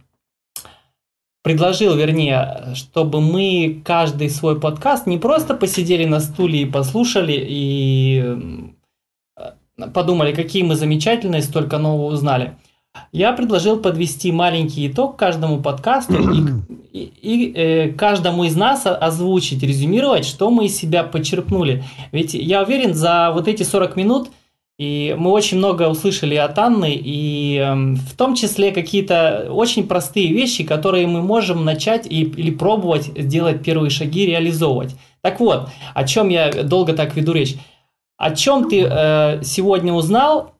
предложил, вернее, чтобы мы каждый свой подкаст не просто посидели на стуле и послушали и подумали, какие мы замечательные, столько нового узнали. Я предложил подвести маленький итог каждому подкасту и, и- и, э, каждому из нас озвучить, резюмировать, что мы из себя почерпнули. Ведь я уверен, за вот эти 40 минут и мы очень много услышали от Анны, и эм, в том числе какие-то очень простые вещи, которые мы можем начать и, или пробовать сделать первые шаги, реализовывать. Так вот, о чем я долго так веду речь. О чем ты э, сегодня узнал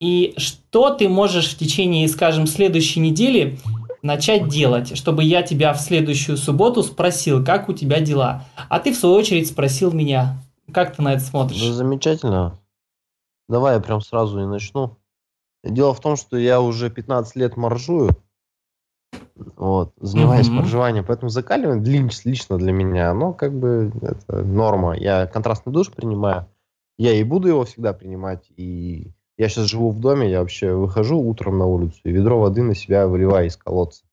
и что ты можешь в течение, скажем, следующей недели начать делать, чтобы я тебя в следующую субботу спросил, как у тебя дела. А ты, в свою очередь, спросил меня. Как ты на это смотришь? Ну, замечательно. Давай я прям сразу и начну. Дело в том, что я уже 15 лет моржую. Вот, занимаюсь Мгм. моржеванием, поэтому закаливание лично, лично для меня, оно как бы это норма. Я контрастный душ принимаю, я и буду его всегда принимать. И я сейчас живу в доме, я вообще выхожу утром на улицу и ведро воды на себя выливаю из колодца.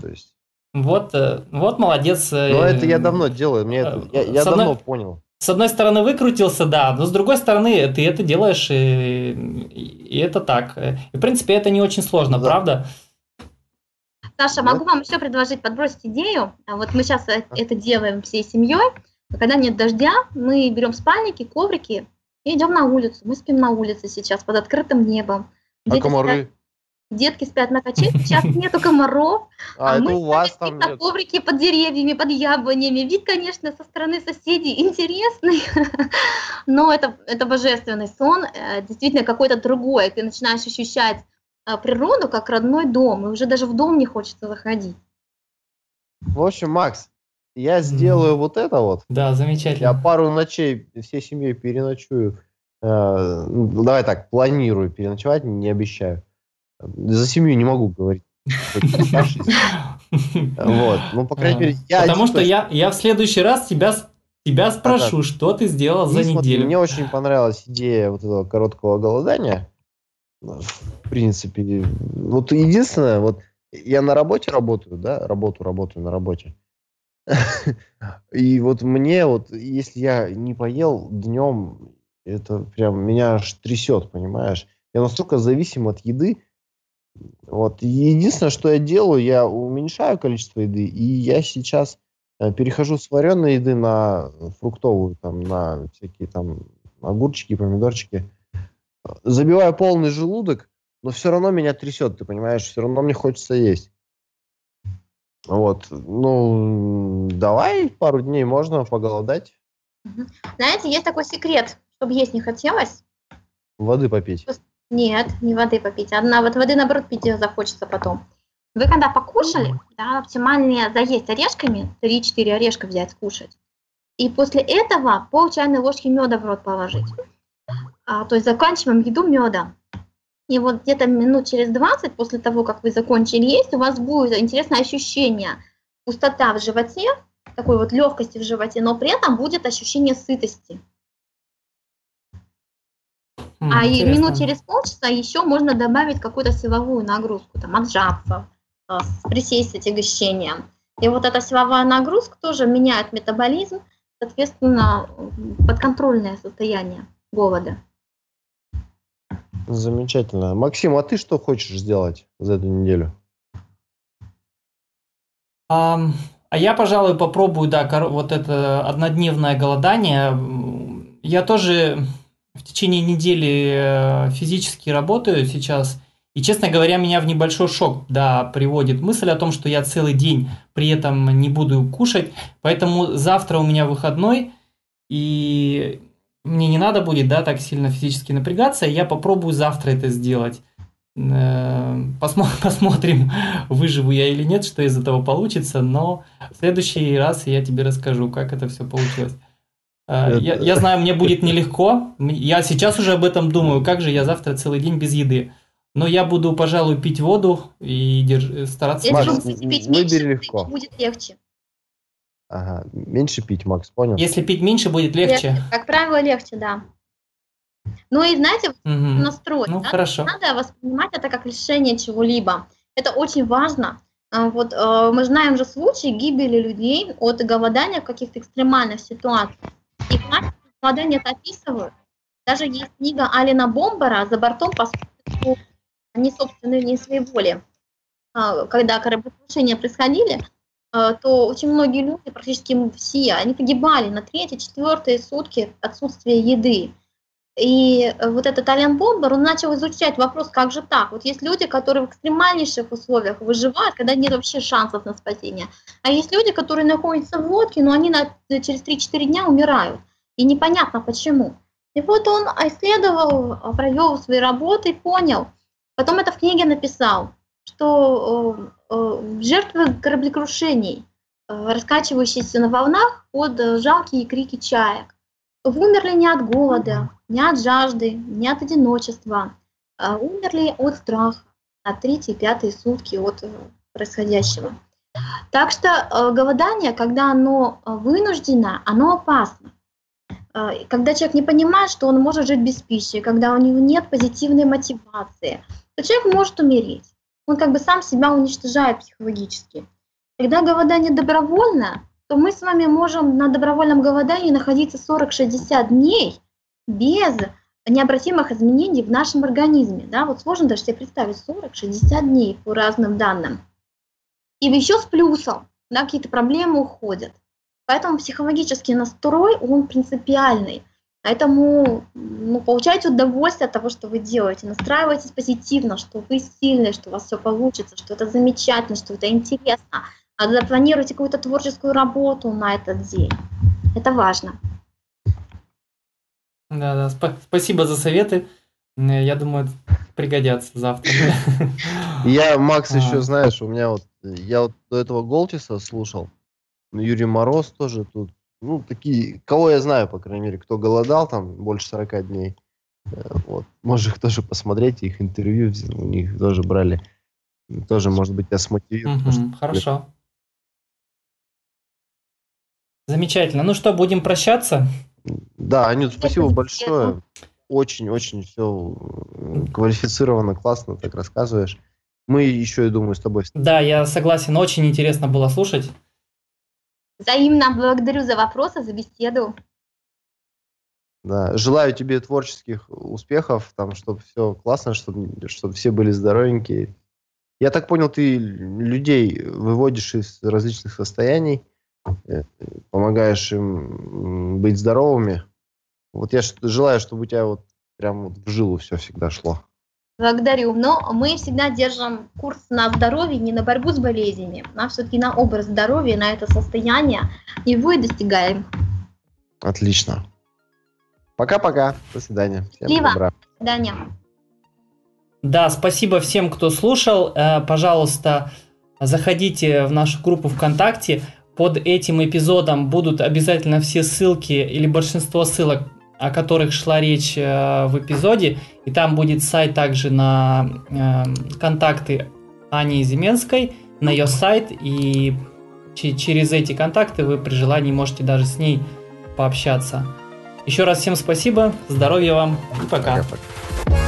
То есть, Вот, э, вот молодец. э, но это я давно делаю, мне это, я, я одной- давно понял. С одной стороны выкрутился, да, но с другой стороны ты это делаешь, и, и это так. И, в принципе, это не очень сложно, Да. правда? Саша, могу вам еще предложить подбросить идею. Вот мы сейчас это делаем всей семьей. Когда нет дождя, мы берем спальники, коврики и идем на улицу. Мы спим на улице сейчас под открытым небом. А Дети комары? спят, детки спят на качелях, сейчас нету комаров, А, а это мы у вас там на нет. коврике под деревьями, под яблонями. Вид, конечно, со стороны соседей интересный, но это, это божественный сон, э, действительно какой-то другой. Ты начинаешь ощущать э, природу как родной дом, и уже даже в дом не хочется заходить. В общем, Макс, я сделаю вот это вот. Да, Я замечательно. пару ночей всей семьей переночую. Э, ну, давай так, планирую переночевать, не обещаю. За семью не могу говорить. Вот, ну, по крайней мере, я... Потому один что я, я в следующий раз тебя, тебя спрошу, что ты сделал за неделю. Мне очень понравилась идея вот этого короткого голодания. В принципе, вот единственное, вот я на работе работаю, да, работу работаю на работе. И вот мне вот, если я не поел днем, это прям меня аж трясет, понимаешь? Я настолько зависим от еды. Вот. Единственное, что я делаю, я уменьшаю количество еды, и я сейчас э, перехожу с вареной еды на фруктовую, там, на всякие там огурчики, помидорчики. Забиваю полный желудок, но все равно меня трясет, ты понимаешь? Все равно мне хочется есть. Вот, ну, давай пару дней можно поголодать, Знаете, есть такой секрет, чтобы есть не хотелось. воды попить. Нет, не воды попить. Одна вот воды, наоборот, пить захочется потом. Вы когда покушали, да, оптимальнее заесть орешками, 3-4 орешка взять, скушать. И после этого пол чайной ложки меда в рот положить. А, то есть заканчиваем еду медом. И вот где-то минут через 20 после того, как вы закончили есть, у вас будет интересное ощущение пустота в животе, такой вот легкости в животе, но при этом будет ощущение сытости. М, А и интересно. минут через полчаса еще можно добавить какую-то силовую нагрузку, там, отжаться, с- присесть с отягощением. И вот эта силовая нагрузка тоже меняет метаболизм, соответственно, подконтрольное состояние голода. Замечательно. Максим, а ты что хочешь сделать за эту неделю? Ам, А я, пожалуй, попробую, да, вот это однодневное голодание. Я тоже в течение недели э, физически работаю сейчас. И, честно говоря, меня в небольшой шок, да, приводит мысль о том, что я целый день при этом не буду кушать. Поэтому завтра у меня выходной, и мне не надо будет, да, так сильно физически напрягаться, я попробую завтра это сделать. Э, посмотрим, выживу я или нет, что из этого получится, но в следующий раз я тебе расскажу, как это все получилось. Э, я, я знаю, мне будет нелегко. Я сейчас уже об этом думаю, как же я завтра целый день без еды. Но я буду, пожалуй, пить воду и держ... стараться... Если пить меньше, легко. будет легче. Ага, меньше пить, Макс, понял? Если пить меньше, будет легче. легче. Как правило, легче, да. Ну и знаете, угу. настрой. Ну, да? хорошо. Надо воспринимать это как решение чего-либо. Это очень важно. А, вот э, мы знаем же случаи гибели людей от голодания в каких-то экстремальных ситуациях. И голодание это описывают. Даже есть книга Алина Бомбара «За бортом по не собственной, не своей воли». А, когда кораблекрушения происходили, то очень многие люди, практически все, они погибали на третьи, четвертые сутки отсутствия еды. И э, вот этот Ален Бомбер, он начал изучать вопрос, как же так? Вот есть люди, которые в экстремальнейших условиях выживают, когда нет вообще шансов на спасение. А есть люди, которые находятся в лодке, но они на, через 3-4 дня умирают. И непонятно почему. И вот он исследовал, провел свои работы, понял. Потом это в книге написал, что э, э, жертвы кораблекрушений, раскачивающиеся на волнах под жалкие крики чаек, умерли не от голода, не от жажды, не от одиночества, а умерли от страха на третьи, пятые сутки от э, происходящего. Так что э, голодание, когда оно э, вынуждено, оно опасно. Когда человек не понимает, что он может жить без пищи, когда у него нет позитивной мотивации, то человек может умереть. Он как бы сам себя уничтожает психологически. Когда голодание добровольно, то мы с вами можем на добровольном голодании находиться 40-60 дней без необратимых изменений в нашем организме. Да? Вот сложно даже себе представить 40-60 дней по разным данным. И еще с плюсом, да, какие-то проблемы уходят. Поэтому психологический настрой, он принципиальный. Поэтому ну, получайте удовольствие от того, что вы делаете. Настраивайтесь позитивно, что вы сильны, что у вас все получится, что это замечательно, что это интересно а запланируйте какую-то творческую работу на этот день. Это важно. Да, да, Сп- спасибо за советы. Я думаю, пригодятся завтра. Я, Макс, а. еще знаешь, у меня вот, я вот до этого Голтиса слушал, Юрий Мороз тоже тут, ну, такие, кого я знаю, по крайней мере, кто голодал там больше 40 дней, э, вот, можешь их тоже посмотреть, их интервью у них тоже брали, тоже, может быть, я смотивирую. Угу, хорошо. Замечательно. Ну что, будем прощаться? Да, Анют, спасибо большое. Очень-очень все квалифицированно, классно так рассказываешь. Мы еще, и думаю, с тобой... Да, я согласен, очень интересно было слушать. Взаимно благодарю за вопросы, за беседу. Да, желаю тебе творческих успехов, там, чтобы все классно, чтобы, чтобы все были здоровенькие. Я так понял, ты людей выводишь из различных состояний, Э, помогаешь им быть здоровыми. Вот я желаю, чтобы у тебя вот прям вот в жилу все всегда шло. Благодарю. Но мы всегда держим курс на здоровье, не на борьбу с болезнями, а все-таки на образ здоровья, на это состояние. Его и достигаем. Отлично. Пока-пока. До свидания. Всем Счастливо. добра. До свидания. Да, спасибо всем, кто слушал. Э, пожалуйста, заходите в нашу группу ВКонтакте. Под этим эпизодом будут обязательно все ссылки или большинство ссылок, о которых шла речь э, в эпизоде. И там будет сайт также на э, контакты Ани Зименской, на ее сайт. И через эти контакты вы при желании можете даже с ней пообщаться. Еще раз всем спасибо, здоровья вам и пока. пока, пока.